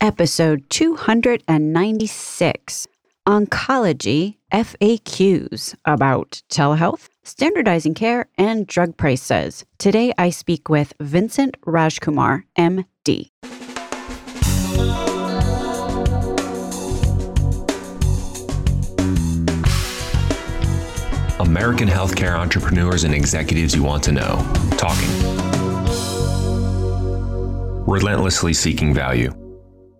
episode 296 Oncology FAQs about telehealth, standardizing care, and drug prices. Today I speak with Vincent Rajkumar, MD. American healthcare entrepreneurs and executives you want to know. Talking. Relentlessly seeking value.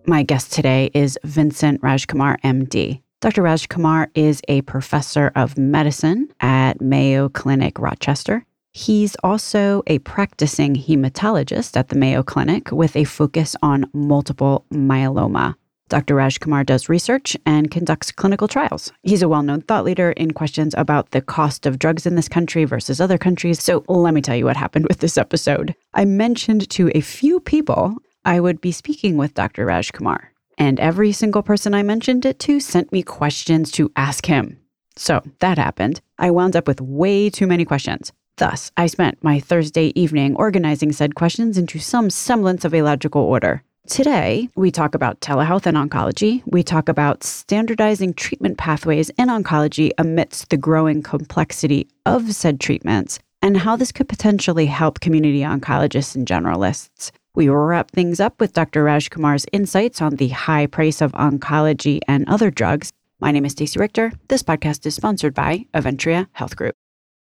My guest today is Vincent Rajkumar, MD. Dr. Rajkumar is a professor of medicine at Mayo Clinic, Rochester. He's also a practicing hematologist at the Mayo Clinic with a focus on multiple myeloma. Dr. Rajkumar does research and conducts clinical trials. He's a well known thought leader in questions about the cost of drugs in this country versus other countries. So let me tell you what happened with this episode. I mentioned to a few people I would be speaking with Dr. Rajkumar, and every single person I mentioned it to sent me questions to ask him. So that happened. I wound up with way too many questions. Thus, I spent my Thursday evening organizing said questions into some semblance of a logical order. Today, we talk about telehealth and oncology. We talk about standardizing treatment pathways in oncology amidst the growing complexity of said treatments and how this could potentially help community oncologists and generalists. We will wrap things up with Dr. Rajkumar's insights on the high price of oncology and other drugs. My name is Stacey Richter. This podcast is sponsored by Aventria Health Group.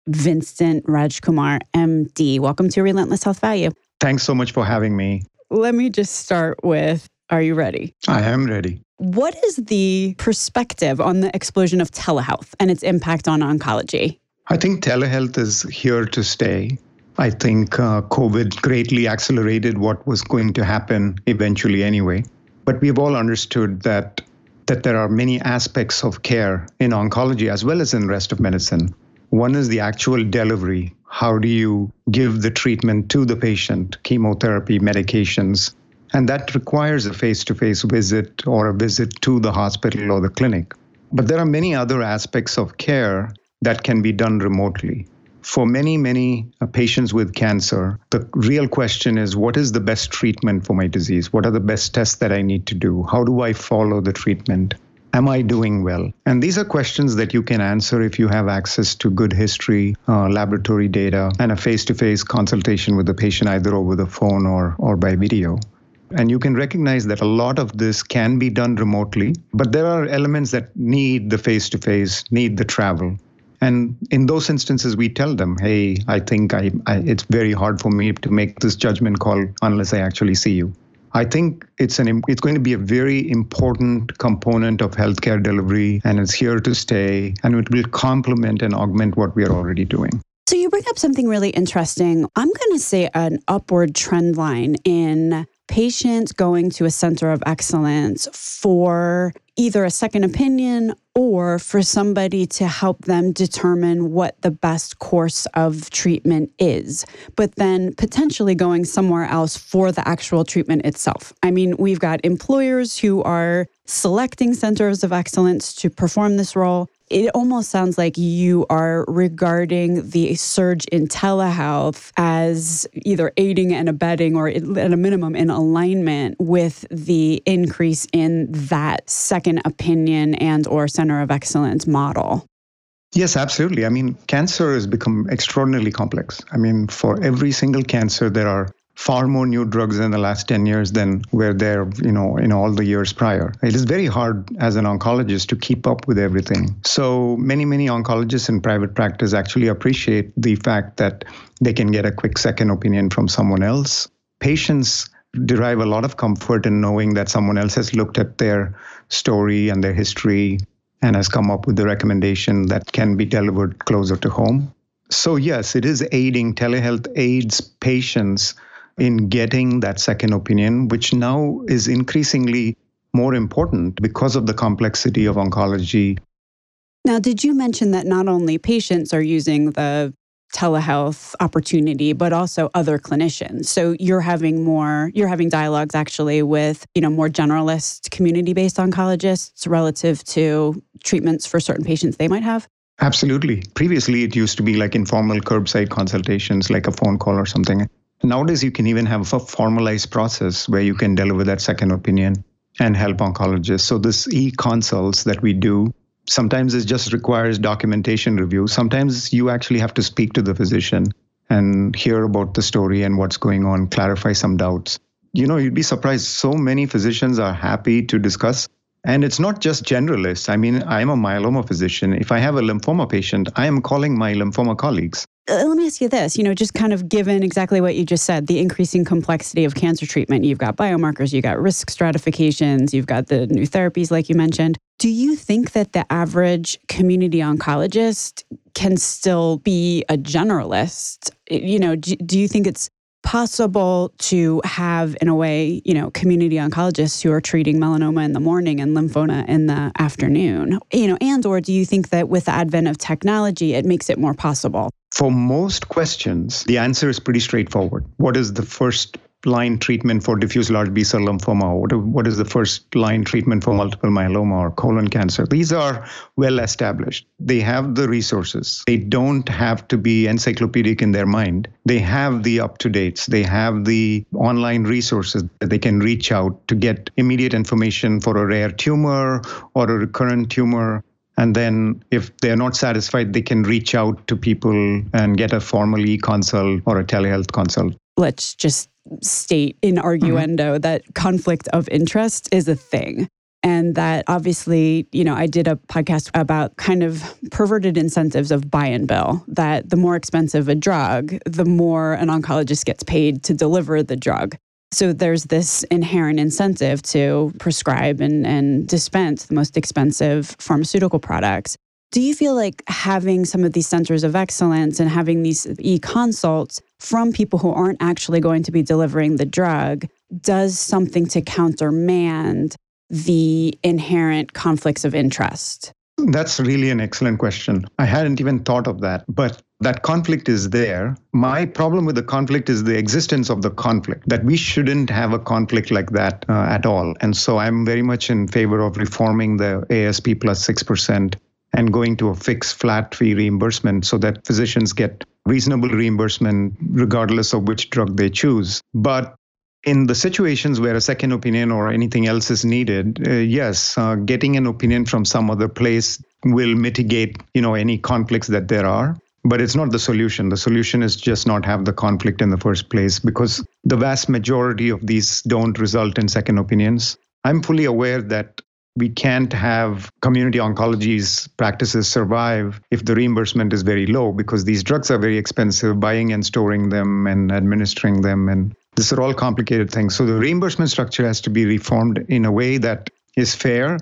Vincent Rajkumar, MD. Welcome to Relentless Health Value. Thanks so much for having me. Let me just start with Are you ready? I am ready. What is the perspective on the explosion of telehealth and its impact on oncology? I think telehealth is here to stay. I think uh, COVID greatly accelerated what was going to happen eventually anyway. But we've all understood that that there are many aspects of care in oncology as well as in rest of medicine. One is the actual delivery. How do you give the treatment to the patient, chemotherapy, medications? And that requires a face to face visit or a visit to the hospital or the clinic. But there are many other aspects of care that can be done remotely. For many, many uh, patients with cancer, the real question is what is the best treatment for my disease? What are the best tests that I need to do? How do I follow the treatment? Am I doing well? And these are questions that you can answer if you have access to good history, uh, laboratory data, and a face to face consultation with the patient either over the phone or, or by video. And you can recognize that a lot of this can be done remotely, but there are elements that need the face to face, need the travel. And in those instances, we tell them, hey, I think I, I, it's very hard for me to make this judgment call unless I actually see you. I think it's an it's going to be a very important component of healthcare delivery, and it's here to stay, and it will complement and augment what we are already doing. So you bring up something really interesting. I'm going to say an upward trend line in patients going to a center of excellence for either a second opinion or for somebody to help them determine what the best course of treatment is, but then potentially going somewhere else for the actual treatment itself. I mean, we've got employers who are selecting centers of excellence to perform this role it almost sounds like you are regarding the surge in telehealth as either aiding and abetting or at a minimum in alignment with the increase in that second opinion and or center of excellence model. Yes, absolutely. I mean, cancer has become extraordinarily complex. I mean, for every single cancer, there are far more new drugs in the last 10 years than were there, you know, in all the years prior. It is very hard as an oncologist to keep up with everything. So many, many oncologists in private practice actually appreciate the fact that they can get a quick second opinion from someone else. Patients derive a lot of comfort in knowing that someone else has looked at their story and their history and has come up with the recommendation that can be delivered closer to home. So, yes, it is aiding, telehealth aids patients in getting that second opinion, which now is increasingly more important because of the complexity of oncology. Now, did you mention that not only patients are using the telehealth opportunity but also other clinicians? So you're having more you're having dialogues actually with you know more generalist community based oncologists relative to treatments for certain patients they might have? Absolutely. Previously it used to be like informal curbside consultations like a phone call or something Nowadays, you can even have a formalized process where you can deliver that second opinion. and help oncologists. So this e-consults that we do sometimes it just requires documentation review. Sometimes you actually have to speak to the physician and hear about the story and what's going on, clarify some doubts. You know, you'd be surprised. So many physicians are happy to discuss. And it's not just generalists. I mean, I'm a myeloma physician. If I have a lymphoma patient, I am calling my lymphoma colleagues. Uh, let me ask you this you know just kind of given exactly what you just said the increasing complexity of cancer treatment you've got biomarkers you've got risk stratifications you've got the new therapies like you mentioned. Do you think that the average community oncologist can still be a generalist? You know do, do you think it's possible to have in a way you know community oncologists who are treating melanoma in the morning and lymphoma in the afternoon you know and or do you think that with the advent of technology it makes it more possible for most questions, the answer is pretty straightforward. What is the first line treatment for diffuse large B cell lymphoma? What, what is the first line treatment for multiple myeloma or colon cancer? These are well established. They have the resources. They don't have to be encyclopedic in their mind. They have the up to dates. They have the online resources that they can reach out to get immediate information for a rare tumor or a recurrent tumor and then if they're not satisfied, they can reach out to people and get a formal e consult or a telehealth consult. Let's just state in arguendo mm-hmm. that conflict of interest is a thing. And that obviously, you know, I did a podcast about kind of perverted incentives of buy and bill, that the more expensive a drug, the more an oncologist gets paid to deliver the drug. So there's this inherent incentive to prescribe and, and dispense the most expensive pharmaceutical products. Do you feel like having some of these centers of excellence and having these e consults from people who aren't actually going to be delivering the drug does something to countermand the inherent conflicts of interest? That's really an excellent question. I hadn't even thought of that. But that conflict is there. My problem with the conflict is the existence of the conflict, that we shouldn't have a conflict like that uh, at all. And so I'm very much in favor of reforming the ASP plus 6% and going to a fixed flat fee reimbursement so that physicians get reasonable reimbursement regardless of which drug they choose. But in the situations where a second opinion or anything else is needed, uh, yes, uh, getting an opinion from some other place will mitigate, you know, any conflicts that there are but it's not the solution. The solution is just not have the conflict in the first place because the vast majority of these don't result in second opinions. I'm fully aware that we can't have community oncology's practices survive if the reimbursement is very low because these drugs are very expensive buying and storing them and administering them and these are all complicated things. So the reimbursement structure has to be reformed in a way that is fair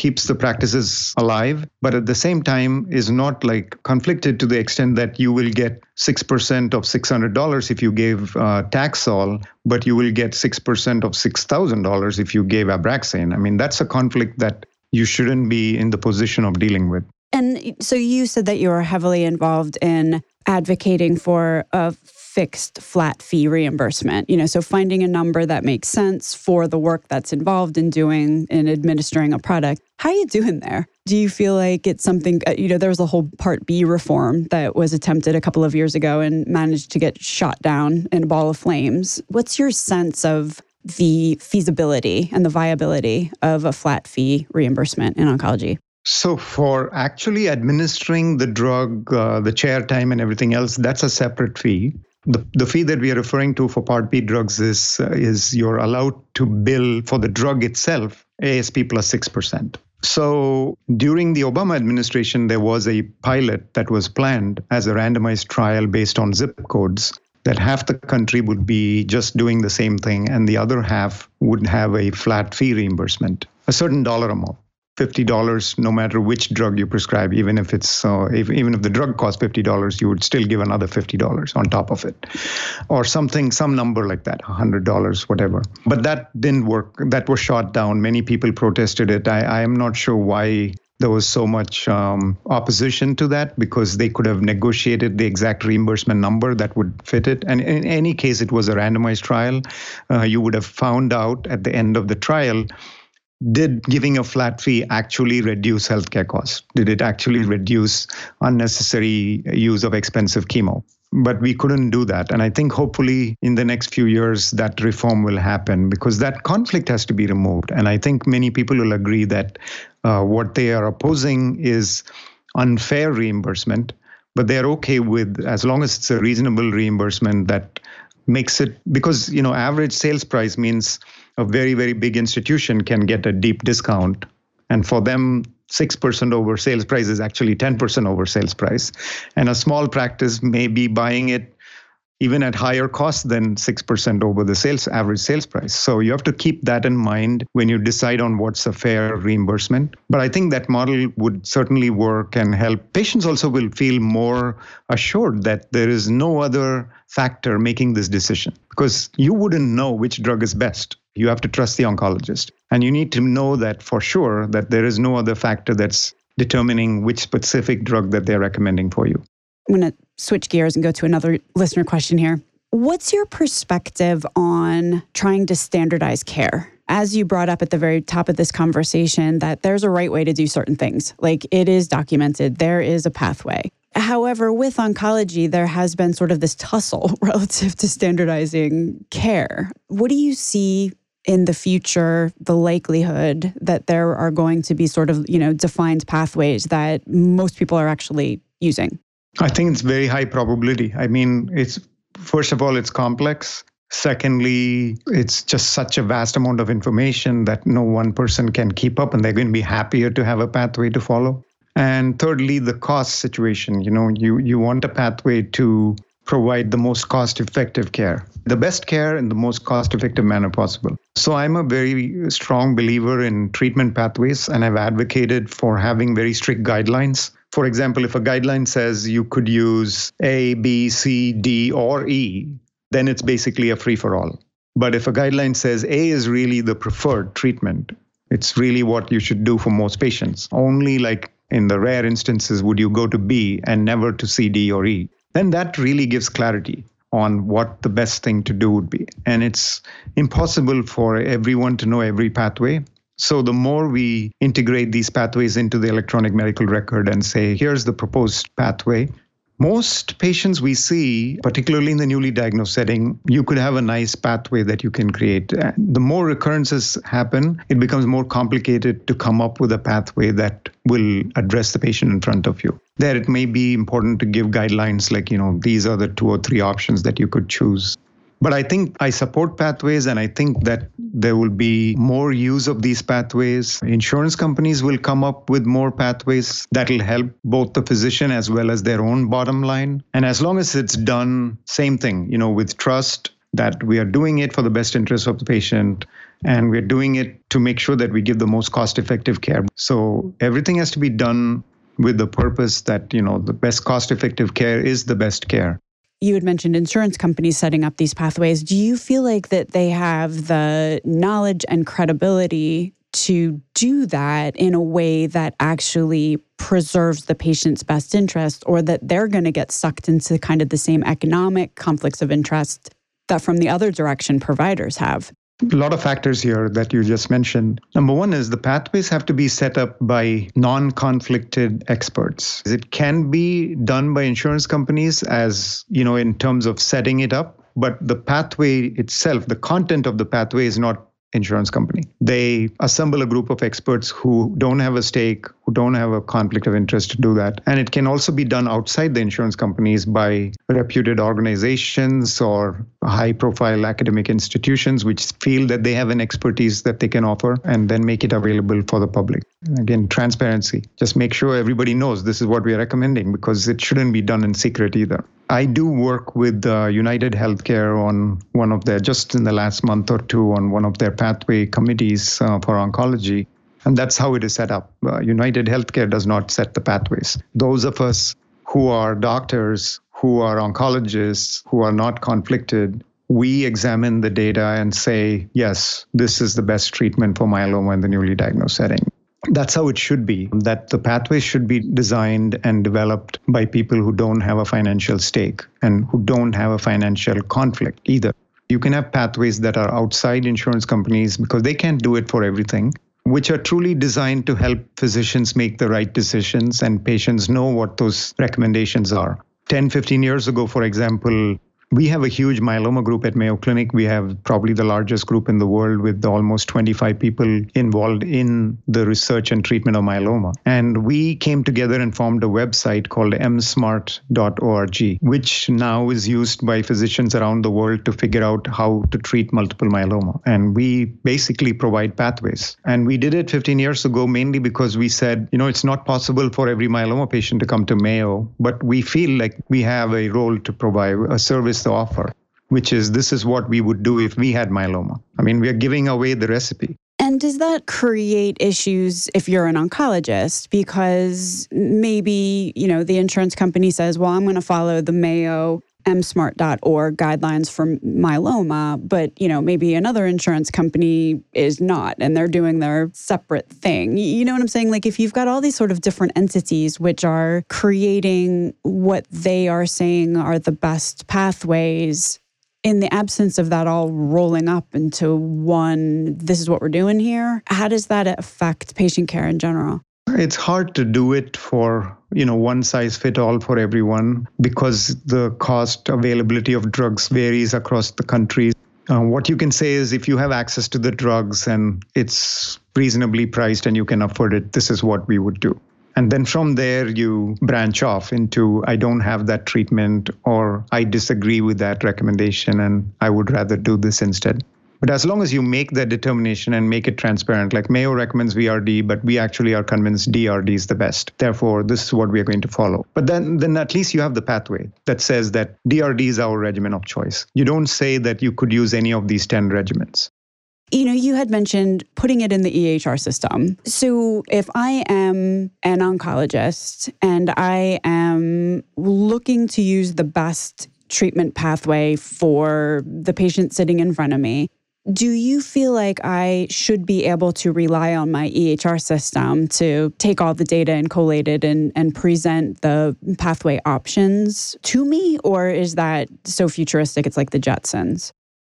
keeps the practices alive, but at the same time is not like conflicted to the extent that you will get 6% of $600 if you gave uh, Taxol, but you will get 6% of $6,000 if you gave Abraxane. I mean, that's a conflict that you shouldn't be in the position of dealing with. And so you said that you are heavily involved in advocating for a fixed flat fee reimbursement. You know, so finding a number that makes sense for the work that's involved in doing and administering a product. How are you doing there? Do you feel like it's something, uh, you know, there was a whole Part B reform that was attempted a couple of years ago and managed to get shot down in a ball of flames. What's your sense of the feasibility and the viability of a flat fee reimbursement in oncology? So, for actually administering the drug, uh, the chair time, and everything else, that's a separate fee. The, the fee that we are referring to for Part B drugs is uh, is you're allowed to bill for the drug itself ASP plus six percent. So during the Obama administration, there was a pilot that was planned as a randomized trial based on zip codes that half the country would be just doing the same thing and the other half would have a flat fee reimbursement, a certain dollar amount. $50 no matter which drug you prescribe even if it's uh, if, even if the drug costs $50 you would still give another $50 on top of it. Or something some number like that $100 whatever. But that didn't work. That was shot down. Many people protested it. I, I am not sure why there was so much um, opposition to that because they could have negotiated the exact reimbursement number that would fit it. And in any case, it was a randomized trial. Uh, you would have found out at the end of the trial did giving a flat fee actually reduce healthcare costs? Did it actually reduce unnecessary use of expensive chemo? but we couldn't do that. And I think hopefully in the next few years that reform will happen because that conflict has to be removed. And I think many people will agree that uh, what they are opposing is unfair reimbursement, but they're okay with as long as it's a reasonable reimbursement that makes it because you know average sales price means a very very big institution can get a deep discount and for them 6% over sales price is actually 10% over sales price. And a small practice may be buying it even at higher cost than 6% over the sales average sales price. So you have to keep that in mind when you decide on what's a fair reimbursement. But I think that model would certainly work and help. Patients also will feel more assured that there is no other factor making this decision because you wouldn't know which drug is best you have to trust the oncologist. And you need to know that for sure that there is no other factor that's determining which specific drug that they're recommending for you. I'm going to switch gears and go to another listener question here. What's your perspective on trying to standardize care? As you brought up at the very top of this conversation, that there's a right way to do certain things. Like it is documented, there is a pathway. However, with oncology, there has been sort of this tussle relative to standardizing care. What do you see in the future the likelihood that there are going to be sort of you know defined pathways that most people are actually using? I think it's very high probability. I mean it's first of all it's complex. Secondly it's just such a vast amount of information that no one person can keep up and they're going to be happier to have a pathway to follow. And thirdly the cost situation. You know you you want a pathway to provide the most cost effective care, the best care in the most cost effective manner possible. So I'm a very strong believer in treatment pathways, and I've advocated for having very strict guidelines. For example, if a guideline says you could use A, B, C, D, or E, then it's basically a free for all. But if a guideline says A is really the preferred treatment, it's really what you should do for most patients. Only like in the rare instances would you go to B and never to C, D, or E then that really gives clarity on what the best thing to do would be. And it's impossible for everyone to know every pathway. So the more we integrate these pathways into the electronic medical record and say, here's the proposed pathway, most patients we see, particularly in the newly diagnosed setting, you could have a nice pathway that you can create. The more recurrences happen, it becomes more complicated to come up with a pathway that will address the patient in front of you. There, it may be important to give guidelines like, you know, these are the two or three options that you could choose. But I think I support pathways, and I think that there will be more use of these pathways. Insurance companies will come up with more pathways that will help both the physician as well as their own bottom line. And as long as it's done, same thing, you know, with trust that we are doing it for the best interest of the patient and we're doing it to make sure that we give the most cost effective care. So everything has to be done with the purpose that, you know, the best cost effective care is the best care you had mentioned insurance companies setting up these pathways. Do you feel like that they have the knowledge and credibility to do that in a way that actually preserves the patient's best interest or that they're going to get sucked into kind of the same economic conflicts of interest that from the other direction providers have? A lot of factors here that you just mentioned. Number one is the pathways have to be set up by non conflicted experts. It can be done by insurance companies as, you know, in terms of setting it up, but the pathway itself, the content of the pathway is not insurance company. They assemble a group of experts who don't have a stake, who don't have a conflict of interest to do that. And it can also be done outside the insurance companies by reputed organizations or high profile academic institutions which feel that they have an expertise that they can offer and then make it available for the public. Again, transparency. Just make sure everybody knows this is what we are recommending because it shouldn't be done in secret either. I do work with uh, United Healthcare on one of their, just in the last month or two, on one of their pathway committees uh, for oncology. And that's how it is set up. Uh, United Healthcare does not set the pathways. Those of us who are doctors, who are oncologists, who are not conflicted, we examine the data and say, yes, this is the best treatment for myeloma in the newly diagnosed setting that's how it should be that the pathways should be designed and developed by people who don't have a financial stake and who don't have a financial conflict either. You can have pathways that are outside insurance companies because they can't do it for everything which are truly designed to help physicians make the right decisions and patients know what those recommendations are. 10, 15 years ago, for example, we have a huge myeloma group at Mayo Clinic. We have probably the largest group in the world with almost 25 people involved in the research and treatment of myeloma. And we came together and formed a website called msmart.org, which now is used by physicians around the world to figure out how to treat multiple myeloma. And we basically provide pathways. And we did it 15 years ago mainly because we said, you know, it's not possible for every myeloma patient to come to Mayo, but we feel like we have a role to provide a service to offer, which is this is what we would do if we had myeloma. I mean, we are giving away the recipe. And does that create issues if you're an oncologist? Because maybe, you know, the insurance company says, well, I'm going to follow the Mayo msmart.org guidelines for myeloma, but you know, maybe another insurance company is not and they're doing their separate thing. You know what I'm saying? Like if you've got all these sort of different entities which are creating what they are saying are the best pathways in the absence of that all rolling up into one this is what we're doing here, how does that affect patient care in general? It's hard to do it for, you know, one size fit all for everyone because the cost availability of drugs varies across the country. Uh, what you can say is if you have access to the drugs and it's reasonably priced and you can afford it, this is what we would do. And then from there, you branch off into I don't have that treatment or I disagree with that recommendation and I would rather do this instead. But as long as you make that determination and make it transparent, like Mayo recommends VRD, but we actually are convinced DRD is the best. Therefore, this is what we are going to follow. But then, then at least you have the pathway that says that DRD is our regimen of choice. You don't say that you could use any of these 10 regimens. You know, you had mentioned putting it in the EHR system. So if I am an oncologist and I am looking to use the best treatment pathway for the patient sitting in front of me, do you feel like I should be able to rely on my EHR system to take all the data and collate it and, and present the pathway options to me? Or is that so futuristic it's like the Jetsons?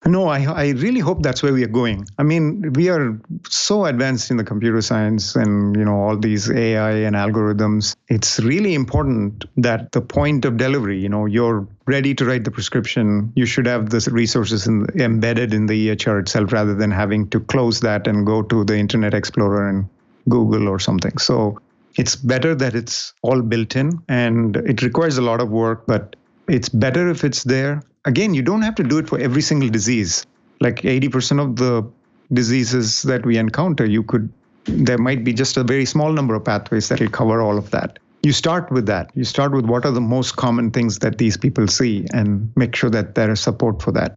No, I, I really hope that's where we are going. I mean, we are so advanced in the computer science and you know all these AI and algorithms. It's really important that the point of delivery, you know, you're ready to write the prescription. You should have the resources in, embedded in the EHR itself, rather than having to close that and go to the Internet Explorer and Google or something. So it's better that it's all built in, and it requires a lot of work, but it's better if it's there again, you don't have to do it for every single disease. Like 80% of the diseases that we encounter, you could there might be just a very small number of pathways that will cover all of that. You start with that. You start with what are the most common things that these people see and make sure that there is support for that.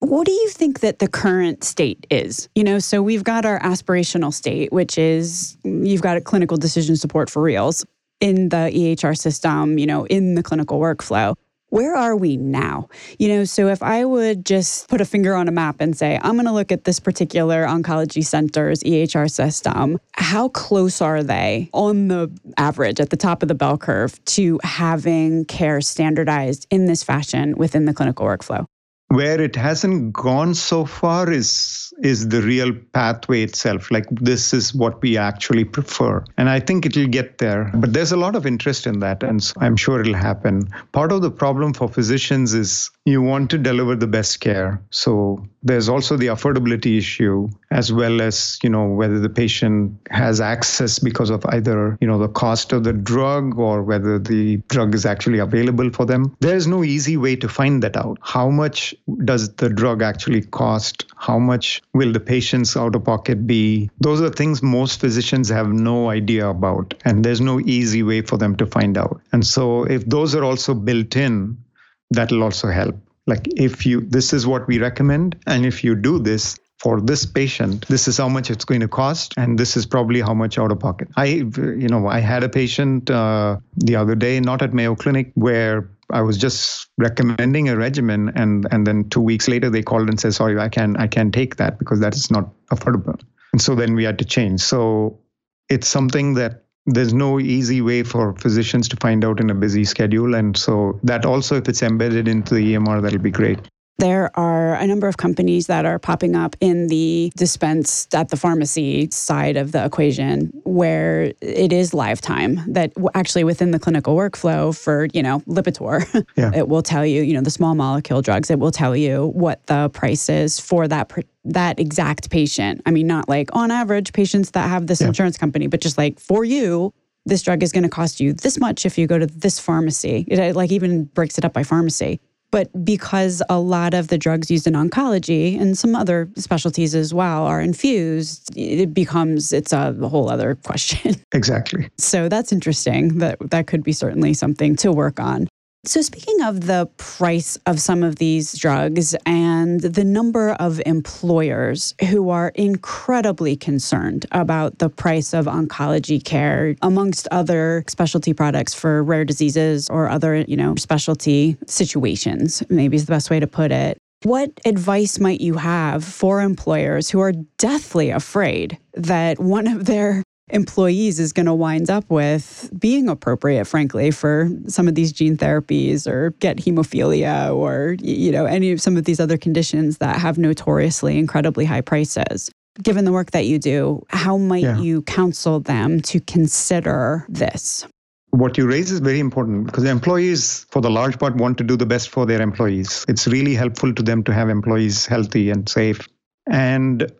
What do you think that the current state is? You know, so we've got our aspirational state, which is you've got a clinical decision support for reals in the EHR system, you know, in the clinical workflow where are we now? You know, so if I would just put a finger on a map and say, I'm going to look at this particular oncology center's EHR system, how close are they on the average at the top of the bell curve to having care standardized in this fashion within the clinical workflow? Where it hasn't gone so far is is the real pathway itself. Like this is what we actually prefer. And I think it'll get there. But there's a lot of interest in that. And so I'm sure it'll happen. Part of the problem for physicians is you want to deliver the best care. So there's also the affordability issue, as well as, you know, whether the patient has access because of either, you know, the cost of the drug or whether the drug is actually available for them. There's no easy way to find that out. How much does the drug actually cost? How much will the patient's out of pocket be? Those are things most physicians have no idea about, and there's no easy way for them to find out. And so, if those are also built in, that'll also help. Like, if you, this is what we recommend, and if you do this, for this patient this is how much it's going to cost and this is probably how much out of pocket i you know i had a patient uh, the other day not at mayo clinic where I was just recommending a regimen, and and then two weeks later they called and said, "Sorry, I can I can't take that because that is not affordable." And so then we had to change. So it's something that there's no easy way for physicians to find out in a busy schedule, and so that also if it's embedded into the EMR, that'll be great. There are a number of companies that are popping up in the dispense at the pharmacy side of the equation where it is live time that actually within the clinical workflow for, you know, Lipitor, yeah. it will tell you, you know, the small molecule drugs, it will tell you what the price is for that that exact patient. I mean, not like on average patients that have this yeah. insurance company, but just like for you, this drug is going to cost you this much if you go to this pharmacy. It like even breaks it up by pharmacy. But because a lot of the drugs used in oncology and some other specialties as well are infused, it becomes it's a whole other question. Exactly. So that's interesting. That that could be certainly something to work on. So, speaking of the price of some of these drugs and the number of employers who are incredibly concerned about the price of oncology care, amongst other specialty products for rare diseases or other, you know, specialty situations, maybe is the best way to put it. What advice might you have for employers who are deathly afraid that one of their employees is going to wind up with being appropriate frankly for some of these gene therapies or get hemophilia or you know any of some of these other conditions that have notoriously incredibly high prices. Given the work that you do how might yeah. you counsel them to consider this? What you raise is very important because employees for the large part want to do the best for their employees. It's really helpful to them to have employees healthy and safe. And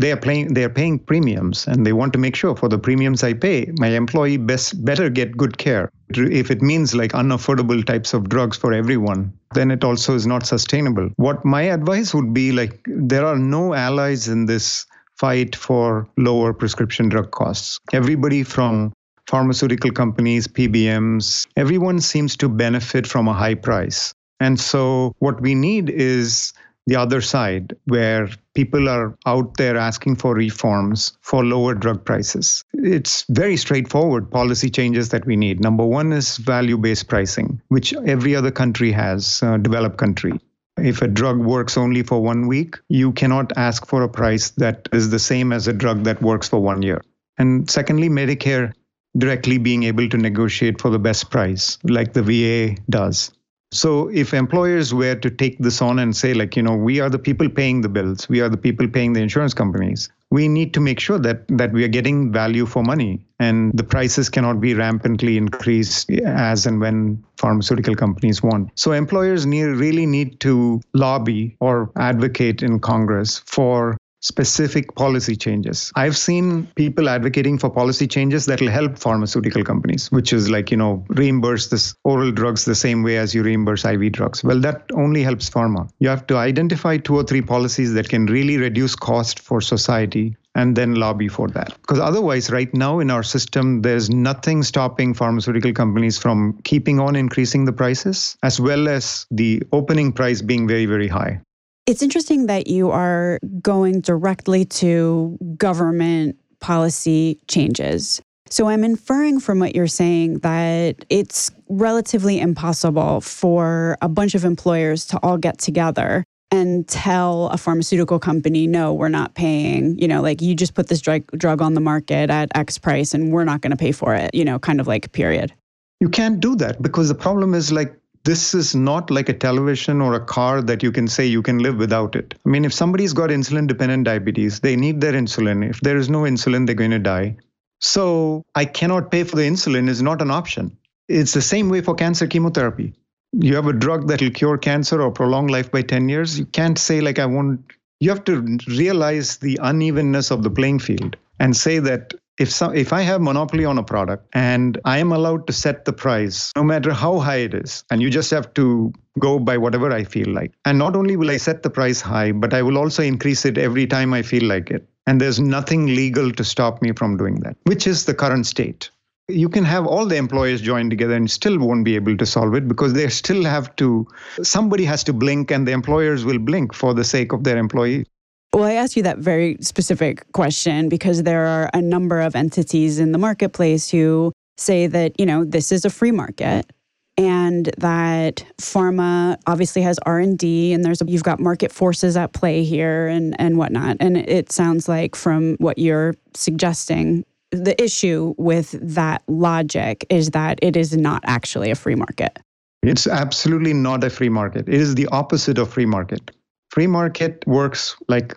they are paying they are paying premiums and they want to make sure for the premiums I pay, my employee best better get good care. If it means like unaffordable types of drugs for everyone, then it also is not sustainable. What my advice would be like there are no allies in this fight for lower prescription drug costs. Everybody from pharmaceutical companies, PBMs, everyone seems to benefit from a high price. And so what we need is the other side where people are out there asking for reforms for lower drug prices. It's very straightforward policy changes that we need. Number one is value based pricing, which every other country has, uh, developed country. If a drug works only for one week, you cannot ask for a price that is the same as a drug that works for one year. And secondly, Medicare directly being able to negotiate for the best price, like the VA does. So if employers were to take this on and say, like, you know, we are the people paying the bills, we are the people paying the insurance companies, we need to make sure that that we are getting value for money and the prices cannot be rampantly increased as and when pharmaceutical companies want. So employers need, really need to lobby or advocate in Congress for specific policy changes. I've seen people advocating for policy changes that will help pharmaceutical companies, which is like, you know, reimburse this oral drugs the same way as you reimburse IV drugs. Well, that only helps pharma. You have to identify two or three policies that can really reduce cost for society and then lobby for that. Because otherwise, right now in our system, there's nothing stopping pharmaceutical companies from keeping on increasing the prices, as well as the opening price being very, very high. It's interesting that you are going directly to government policy changes. So I'm inferring from what you're saying that it's relatively impossible for a bunch of employers to all get together and tell a pharmaceutical company, no, we're not paying, you know, like you just put this drug, drug on the market at X price and we're not going to pay for it, you know, kind of like period. You can't do that because the problem is like this is not like a television or a car that you can say you can live without it. I mean, if somebody's got insulin dependent diabetes, they need their insulin. If there is no insulin, they're going to die. So I cannot pay for the insulin is not an option. It's the same way for cancer chemotherapy. You have a drug that will cure cancer or prolong life by 10 years. You can't say, like, I won't. You have to realize the unevenness of the playing field and say that if some, if I have monopoly on a product and I am allowed to set the price no matter how high it is and you just have to go by whatever I feel like. And not only will I set the price high but I will also increase it every time I feel like it. And there's nothing legal to stop me from doing that which is the current state. You can have all the employers join together and still won't be able to solve it because they still have to somebody has to blink and the employers will blink for the sake of their employees well, I asked you that very specific question because there are a number of entities in the marketplace who say that, you know, this is a free market and that pharma obviously has r&d and there's you've got market forces at play here and, and whatnot and it sounds like from what you're suggesting the issue with that logic is that it is not actually a free market It's absolutely not a free market. It is the opposite of free market. Free market works like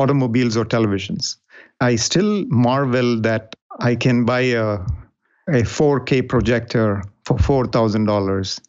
automobiles or televisions. I still marvel that I can buy a, a 4K projector for $4,000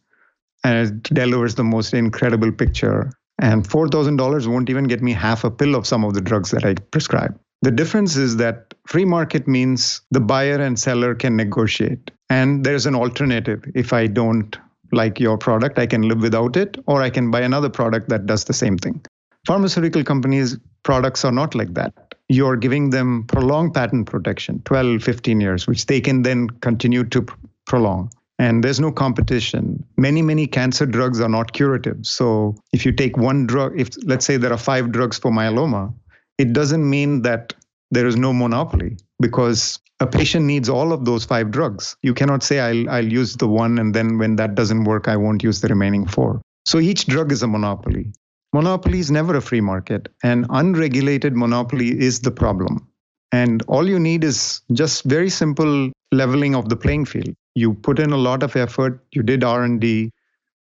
and it delivers the most incredible picture. And $4,000 won't even get me half a pill of some of the drugs that I prescribe. The difference is that free market means the buyer and seller can negotiate. And there's an alternative. If I don't like your product, I can live without it, or I can buy another product that does the same thing. Pharmaceutical companies' products are not like that. You're giving them prolonged patent protection, 12, 15 years, which they can then continue to prolong and there's no competition. Many, many cancer drugs are not curative. So if you take one drug, if let's say there are five drugs for myeloma, it doesn't mean that there is no monopoly because a patient needs all of those five drugs. You cannot say I'll I'll use the one and then when that doesn't work, I won't use the remaining four. So each drug is a monopoly. Monopoly is never a free market, and unregulated monopoly is the problem. And all you need is just very simple leveling of the playing field. You put in a lot of effort you did r&d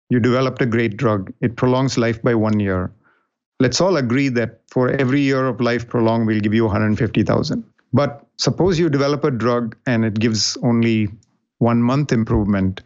you developed a great drug it prolongs life by one year. Let's all agree that for every year of life prolonged we'll give you 150000 but suppose you develop a drug and it gives only one month improvement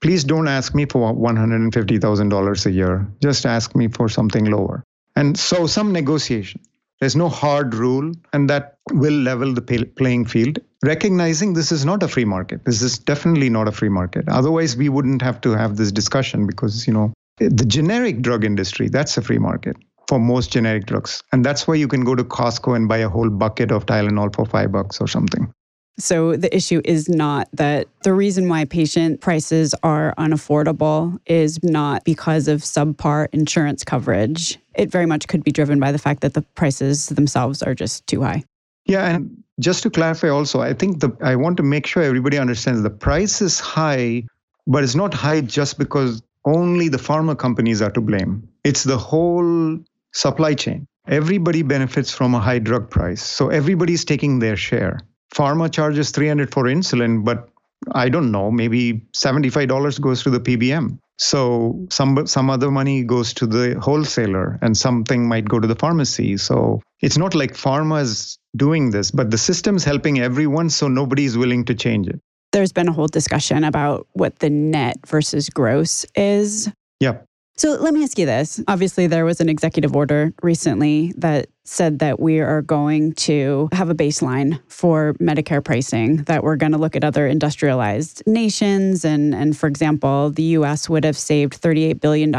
please don't ask me for $150000 a year just ask me for something lower and so some negotiation there's no hard rule, and that will level the playing field, recognizing this is not a free market. This is definitely not a free market. Otherwise, we wouldn't have to have this discussion because, you know, the generic drug industry, that's a free market for most generic drugs. And that's why you can go to Costco and buy a whole bucket of Tylenol for five bucks or something. So the issue is not that the reason why patient prices are unaffordable is not because of subpar insurance coverage. It very much could be driven by the fact that the prices themselves are just too high. Yeah, and just to clarify also, I think the I want to make sure everybody understands the price is high, but it's not high just because only the pharma companies are to blame. It's the whole supply chain. Everybody benefits from a high drug price. So everybody's taking their share pharma charges 300 for insulin but i don't know maybe $75 goes to the pbm so some some other money goes to the wholesaler and something might go to the pharmacy. So it's not like pharma is doing this but the system's helping everyone so nobody's willing to change it. There's been a whole discussion about what the net versus gross is. Yeah. So let me ask you this. Obviously, there was an executive order recently that said that we are going to have a baseline for Medicare pricing, that we're going to look at other industrialized nations. And, and for example, the US would have saved $38 billion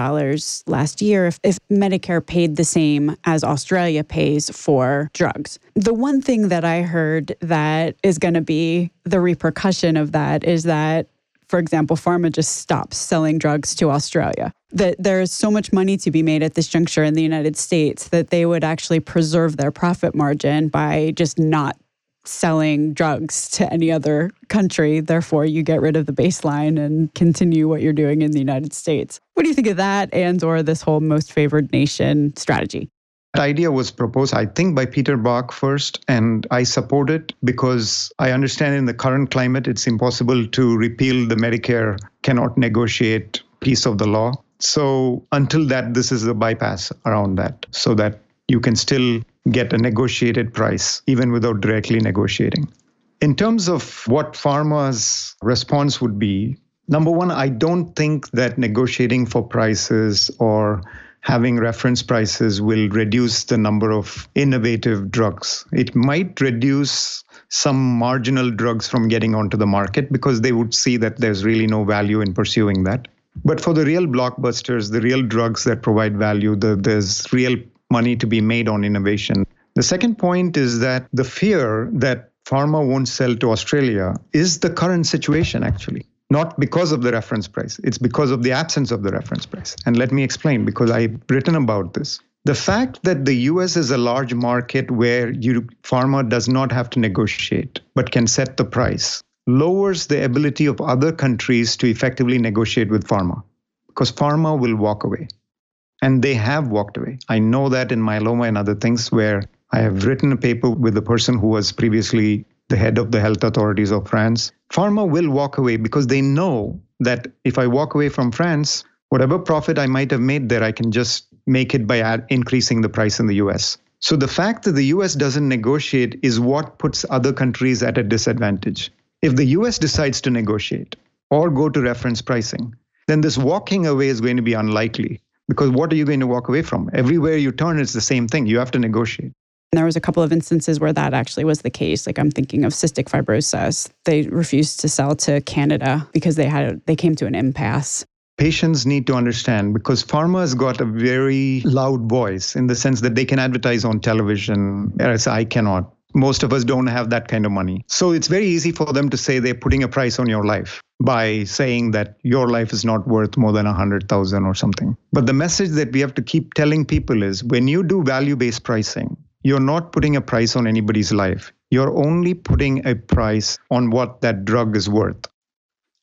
last year if, if Medicare paid the same as Australia pays for drugs. The one thing that I heard that is going to be the repercussion of that is that for example, pharma just stops selling drugs to Australia. That there is so much money to be made at this juncture in the United States that they would actually preserve their profit margin by just not selling drugs to any other country. Therefore, you get rid of the baseline and continue what you're doing in the United States. What do you think of that and or this whole most favored nation strategy? Idea was proposed, I think, by Peter Bach first, and I support it because I understand in the current climate it's impossible to repeal the Medicare cannot negotiate piece of the law. So until that, this is a bypass around that, so that you can still get a negotiated price even without directly negotiating. In terms of what pharma's response would be, number one, I don't think that negotiating for prices or having reference prices will reduce the number of innovative drugs. It might reduce some marginal drugs from getting onto the market because they would see that there's really no value in pursuing that. But for the real blockbusters, the real drugs that provide value, the, there's real money to be made on innovation. The second point is that the fear that pharma won't sell to Australia is the current situation, actually not because of the reference price. It's because of the absence of the reference price. And let me explain because I've written about this. The fact that the US is a large market where you, pharma does not have to negotiate but can set the price lowers the ability of other countries to effectively negotiate with pharma because pharma will walk away. And they have walked away. I know that in myeloma and other things where I have written a paper with a person who was previously the head of the health authorities of France. Pharma will walk away because they know that if I walk away from France, whatever profit I might have made there, I can just make it by ad- increasing the price in the US. So the fact that the US doesn't negotiate is what puts other countries at a disadvantage. If the US decides to negotiate or go to reference pricing, then this walking away is going to be unlikely because what are you going to walk away from? Everywhere you turn, it's the same thing. You have to negotiate. There was a couple of instances where that actually was the case. Like I'm thinking of cystic fibrosis. They refused to sell to Canada because they had they came to an impasse. Patients need to understand because pharma has got a very loud voice in the sense that they can advertise on television, whereas I cannot. Most of us don't have that kind of money. So it's very easy for them to say they're putting a price on your life by saying that your life is not worth more than a 100,000 or something. But the message that we have to keep telling people is when you do value based pricing, you're not putting a price on anybody's life. You're only putting a price on what that drug is worth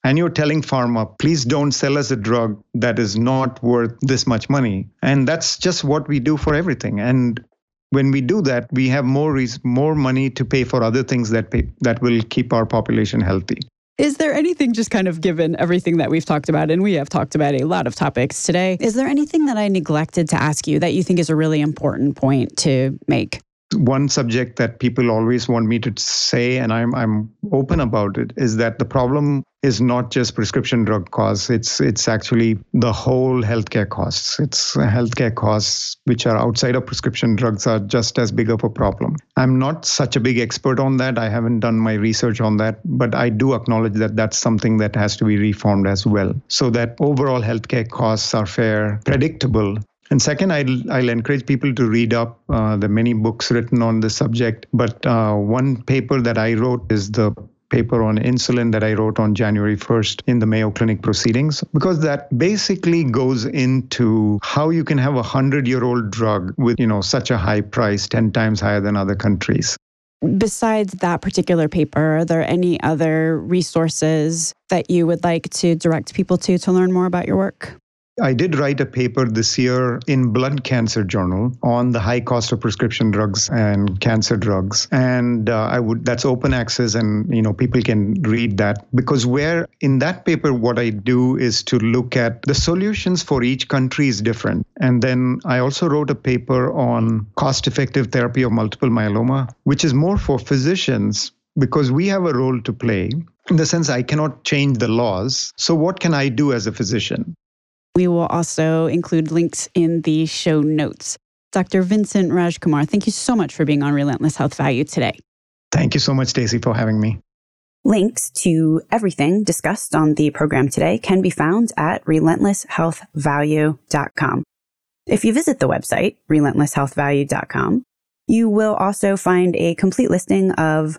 and you're telling pharma, please don't sell us a drug that is not worth this much money. And that's just what we do for everything. And when we do that, we have more more money to pay for other things that pay, that will keep our population healthy. Is there anything, just kind of given everything that we've talked about, and we have talked about a lot of topics today, is there anything that I neglected to ask you that you think is a really important point to make? One subject that people always want me to say, and I'm I'm open about it, is that the problem is not just prescription drug costs. It's it's actually the whole healthcare costs. It's healthcare costs which are outside of prescription drugs are just as big of a problem. I'm not such a big expert on that. I haven't done my research on that, but I do acknowledge that that's something that has to be reformed as well, so that overall healthcare costs are fair, predictable, and second, I'll, I'll encourage people to read up uh, the many books written on the subject. But uh, one paper that I wrote is the paper on insulin that I wrote on January 1st in the Mayo Clinic proceedings, because that basically goes into how you can have a 100 year old drug with, you know, such a high price, 10 times higher than other countries. Besides that particular paper, are there any other resources that you would like to direct people to to learn more about your work? I did write a paper this year in Blood Cancer Journal on the high cost of prescription drugs and cancer drugs, and uh, I would that's open access, and you know people can read that because where in that paper what I do is to look at the solutions for each country is different, and then I also wrote a paper on cost-effective therapy of multiple myeloma, which is more for physicians because we have a role to play in the sense I cannot change the laws. So, what can I do as a physician? We will also include links in the show notes. Dr. Vincent Rajkumar, thank you so much for being on Relentless Health Value today. Thank you so much, Stacy, for having me. Links to everything discussed on the program today can be found at relentlesshealthvalue.com. If you visit the website, relentlesshealthvalue.com, you will also find a complete listing of